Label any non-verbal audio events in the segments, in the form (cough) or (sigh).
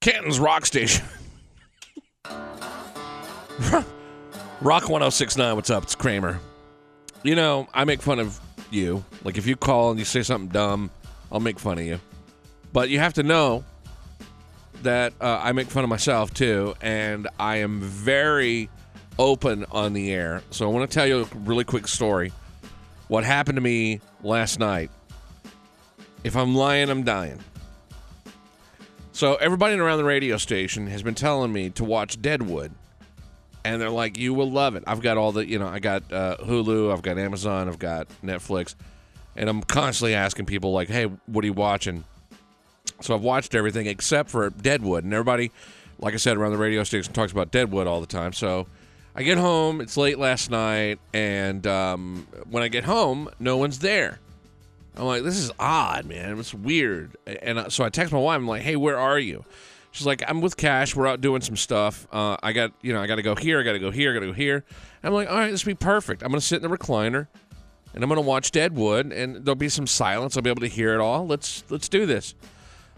Canton's Rock Station. Rock 1069, what's up? It's Kramer. You know, I make fun of you. Like, if you call and you say something dumb, I'll make fun of you. But you have to know that uh, I make fun of myself too, and I am very open on the air. So I want to tell you a really quick story. What happened to me last night? If I'm lying, I'm dying. So everybody around the radio station has been telling me to watch Deadwood, and they're like, "You will love it." I've got all the, you know, I got uh, Hulu, I've got Amazon, I've got Netflix, and I'm constantly asking people like, "Hey, what are you watching?" So I've watched everything except for Deadwood, and everybody, like I said, around the radio station talks about Deadwood all the time. So I get home, it's late last night, and um, when I get home, no one's there. I'm like, this is odd, man. It's weird. And so I text my wife. I'm like, hey, where are you? She's like, I'm with Cash. We're out doing some stuff. Uh, I got, you know, I got to go here. I got to go here. I got to go here. I'm like, all right, this will be perfect. I'm gonna sit in the recliner, and I'm gonna watch Deadwood, and there'll be some silence. I'll be able to hear it all. Let's let's do this.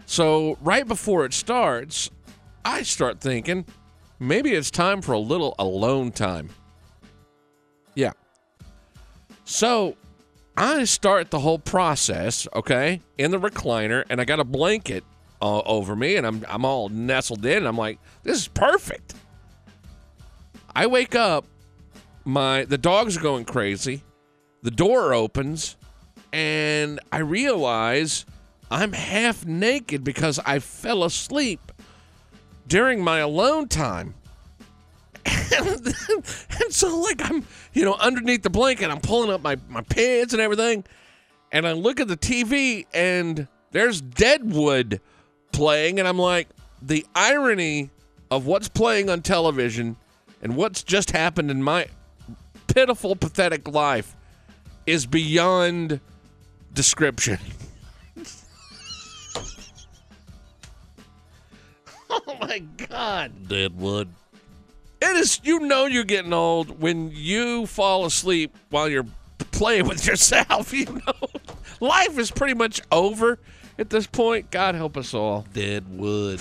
So right before it starts, I start thinking maybe it's time for a little alone time. Yeah. So I start the whole process, okay, in the recliner, and I got a blanket uh, over me, and I'm I'm all nestled in. I'm like, this is perfect. I wake up, my the dogs are going crazy. The door opens, and I realize I'm half naked because I fell asleep during my alone time. And, (laughs) and so like I'm, you know, underneath the blanket, I'm pulling up my, my pants and everything. And I look at the TV and there's Deadwood playing, and I'm like, the irony of what's playing on television and what's just happened in my pitiful, pathetic life is beyond description. (laughs) oh my God, Deadwood. It is, you know, you're getting old when you fall asleep while you're playing with yourself. (laughs) You know, life is pretty much over at this point. God help us all. Deadwood.